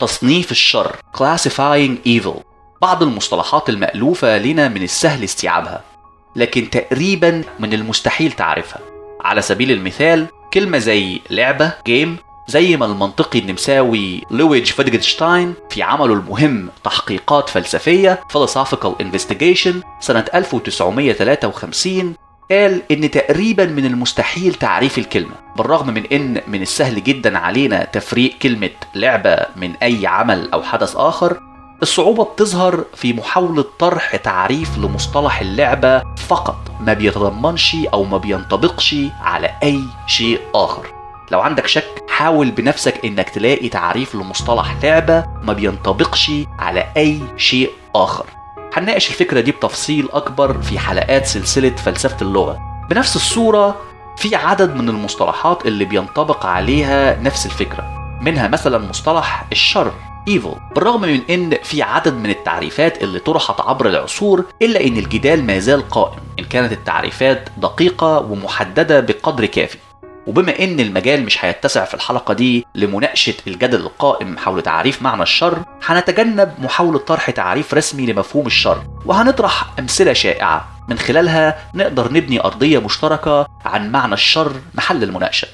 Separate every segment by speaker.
Speaker 1: تصنيف الشر. Classifying evil. بعض المصطلحات المألوفة لنا من السهل استيعابها لكن تقريبا من المستحيل تعرفها. على سبيل المثال كلمة زي لعبة game زي ما المنطقي النمساوي لودفيج فيتجنشتاين في عمله المهم تحقيقات فلسفية Philosophical Investigations سنة 1953 قال إن تقريبا من المستحيل تعريف الكلمة بالرغم من إن من السهل جدا علينا تفريق كلمة لعبة من أي عمل أو حدث آخر الصعوبة بتظهر في محاولة طرح تعريف لمصطلح اللعبة فقط ما بيتضمنش أو ما بينطبقش على أي شيء آخر. لو عندك شك حاول بنفسك إنك تلاقي تعريف لمصطلح لعبة ما بينطبقش على أي شيء آخر. هنناقش الفكرة دي بتفصيل أكبر في حلقات سلسلة فلسفة اللغة. بنفس الصورة في عدد من المصطلحات اللي بينطبق عليها نفس الفكرة. منها مثلا مصطلح الشر evil. بالرغم من إن في عدد من التعريفات اللي طرحت عبر العصور إلا إن الجدال ما زال قائم إن كانت التعريفات دقيقة ومحددة بقدر كافي. وبما إن المجال مش هيتسع في الحلقة دي لمناقشة الجدل القائم حول تعريف معنى الشر هنتجنب محاولة طرح تعريف رسمي لمفهوم الشر وهنطرح أمثلة شائعة. من خلالها نقدر نبني أرضية مشتركة عن معنى الشر محل المناقشة.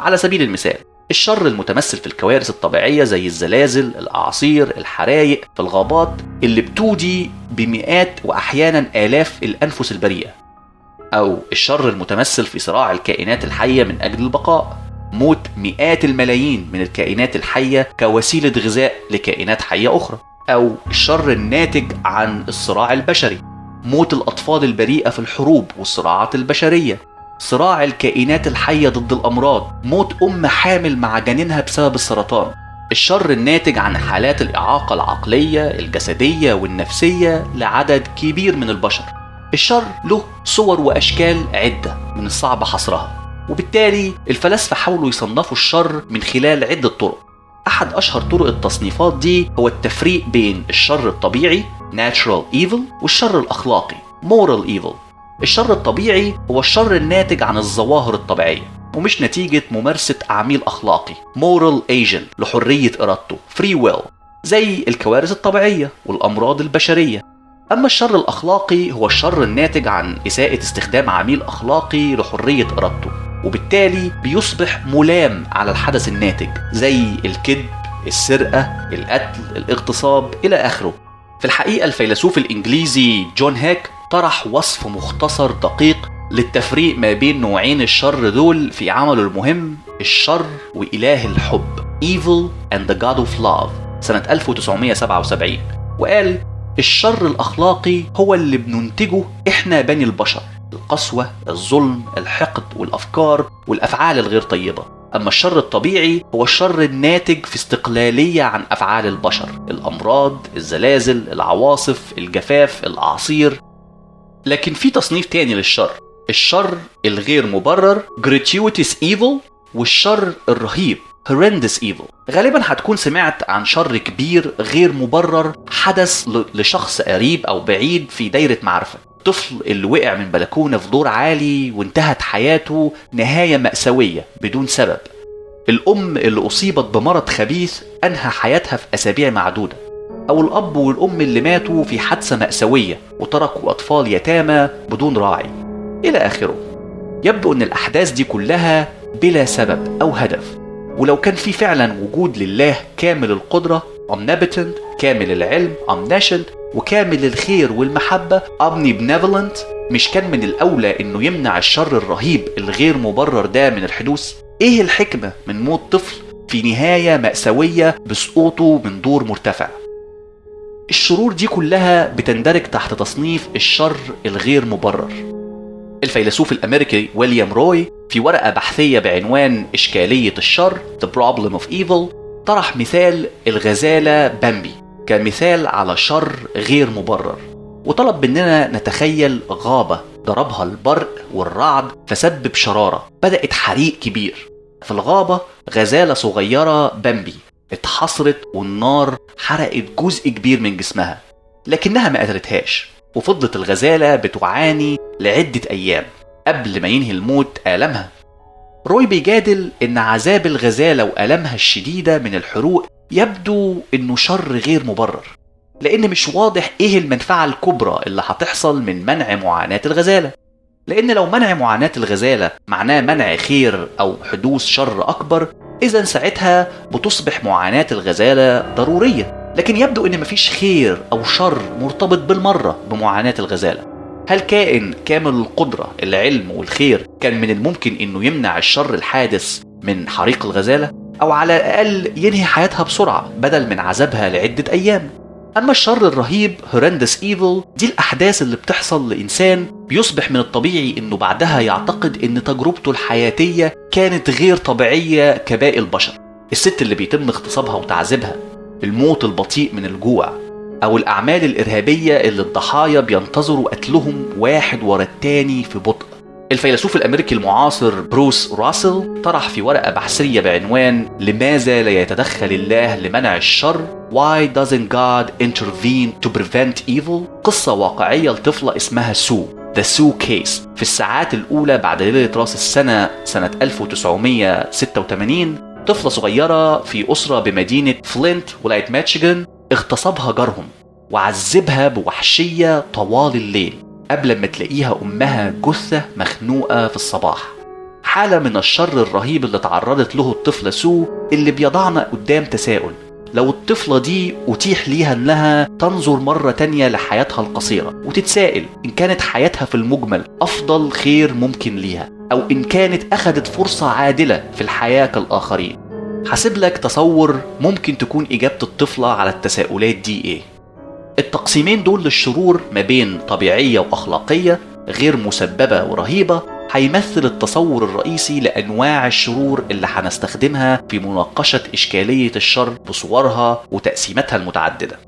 Speaker 1: على سبيل المثال الشر المتمثل في الكوارث الطبيعية زي الزلازل، الأعاصير، الحرايق في الغابات اللي بتودي بمئات وأحيانا آلاف الأنفس البريئة. أو الشر المتمثل في صراع الكائنات الحية من أجل البقاء. موت مئات الملايين من الكائنات الحية كوسيلة غذاء لكائنات حية أخرى. أو الشر الناتج عن الصراع البشري. موت الأطفال البريئة في الحروب والصراعات البشرية. صراع الكائنات الحية ضد الأمراض. موت أم حامل مع جنينها بسبب السرطان. الشر الناتج عن حالات الإعاقة العقلية الجسدية والنفسية لعدد كبير من البشر. الشر له صور وأشكال عدة من الصعب حصرها وبالتالي الفلاسفة حاولوا يصنفوا الشر من خلال عدة طرق. أحد أشهر طرق التصنيفات دي هو التفريق بين الشر الطبيعي natural evil والشر الأخلاقي moral evil الشر الطبيعي هو الشر الناتج عن الظواهر الطبيعية ومش نتيجة ممارسة عميل أخلاقي moral agent لحرية إرادته free will زي الكوارث الطبيعية والأمراض البشرية. أما الشر الأخلاقي هو الشر الناتج عن إساءة استخدام عميل أخلاقي لحرية إرادته وبالتالي بيصبح ملام على الحدث الناتج زي الكذب السرقة القتل الاغتصاب إلى آخره. في الحقيقة الفيلسوف الإنجليزي جون هيك طرح وصف مختصر دقيق للتفريق ما بين نوعين الشر دول في عمله المهم الشر وإله الحب Evil and the God of Love سنة 1977 وقال الشر الأخلاقي هو اللي بننتجه إحنا بني البشر. القسوة الظلم الحقد والأفكار والأفعال الغير طيبة. أما الشر الطبيعي هو الشر الناتج في استقلالية عن أفعال البشر. الأمراض الزلازل العواصف الجفاف الأعاصير. لكن في تصنيف تاني للشر. الشر الغير مبرر gratuitous evil والشر الرهيب. Horrendous evil. غالبا هتكون سمعت عن شر كبير غير مبرر حدث لشخص قريب أو بعيد في دايرة معرفة. الطفل اللي وقع من بلكونة في دور عالي وانتهت حياته نهاية مأساوية بدون سبب. الأم اللي أصيبت بمرض خبيث أنهى حياتها في أسابيع معدودة. أو الأب والأم اللي ماتوا في حادثة مأساوية وتركوا أطفال يتامى بدون راعي. إلى آخره. يبدو أن الأحداث دي كلها بلا سبب أو هدف. ولو كان في فعلا وجود لله كامل القدرة omnipotent كامل العلم omniscient وكامل الخير والمحبة omnibenevolent مش كان من الأولى إنه يمنع الشر الرهيب الغير مبرر ده من الحدوث؟ إيه الحكمة من موت طفل في نهاية مأساوية بسقوطه من دور مرتفع؟ الشرور دي كلها بتندرج تحت تصنيف الشر الغير مبرر الفيلسوف الأمريكي ويليام روي في ورقة بحثية بعنوان إشكالية الشر The Problem of Evil طرح مثال الغزالة بامبي كمثال على شر غير مبرر. وطلب مننا نتخيل غابة ضربها البرق والرعد فسبب شرارة بدأت حريق كبير. في الغابة غزالة صغيرة بامبي اتحصرت والنار حرقت جزء كبير من جسمها لكنها ما قتلتهاش وفضلت الغزالة بتعاني لعدة أيام قبل ما ينهي الموت آلامها. روي بيجادل إن عذاب الغزالة وآلامها الشديدة من الحروق يبدو إنه شر غير مبرر لأن مش واضح إيه المنفعة الكبرى اللي هتحصل من منع معاناة الغزالة. لأن لو منع معاناة الغزالة معناه منع خير أو حدوث شر أكبر إذا ساعتها بتصبح معاناة الغزالة ضرورية. لكن يبدو إن مفيش خير أو شر مرتبط بالمرة بمعاناة الغزالة. هل كائن كامل القدرة العلم والخير كان من الممكن إنه يمنع الشر الحادث من حريق الغزالة؟ أو على الأقل ينهي حياتها بسرعة بدل من عذابها لعدة أيام؟ أما الشر الرهيب هورندس إيفل دي الأحداث اللي بتحصل لإنسان بيصبح من الطبيعي إنه بعدها يعتقد إن تجربته الحياتية كانت غير طبيعية كباقي البشر. الست اللي بيتم اغتصابها وتعذيبها الموت البطيء من الجوع أو الأعمال الإرهابية اللي الضحايا بينتظروا قتلهم واحد ورا التاني في بطء. الفيلسوف الأمريكي المعاصر بروس راسل طرح في ورقة بحثية بعنوان لماذا لا يتدخل الله لمنع الشر؟ Why doesn't God intervene to prevent evil? قصة واقعية لطفلة اسمها سو The Sue Case في الساعات الأولى بعد ليلة رأس السنة سنة 1986 طفلة صغيرة في أسرة بمدينة فلينت ولاية ماتشيغان اغتصبها جارهم وعذبها بوحشية طوال الليل قبل ما تلاقيها أمها جثة مخنوقة في الصباح. حالة من الشر الرهيب اللي تعرضت له الطفلة سو اللي بيضعنا قدام تساؤل. لو الطفلة دي أتيح ليها إنها تنظر مرة تانية لحياتها القصيرة وتتساءل إن كانت حياتها في المجمل أفضل خير ممكن ليها. أو إن كانت أخدت فرصة عادلة في الحياة كالآخرين. حاسب لك تصور ممكن تكون إجابة الطفلة على التساؤلات دي إيه. التقسيمين دول للشرور ما بين طبيعية وأخلاقية غير مسببة ورهيبة هيمثل التصور الرئيسي لأنواع الشرور اللي هنستخدمها في مناقشة إشكالية الشر بصورها وتقسيماتها المتعددة.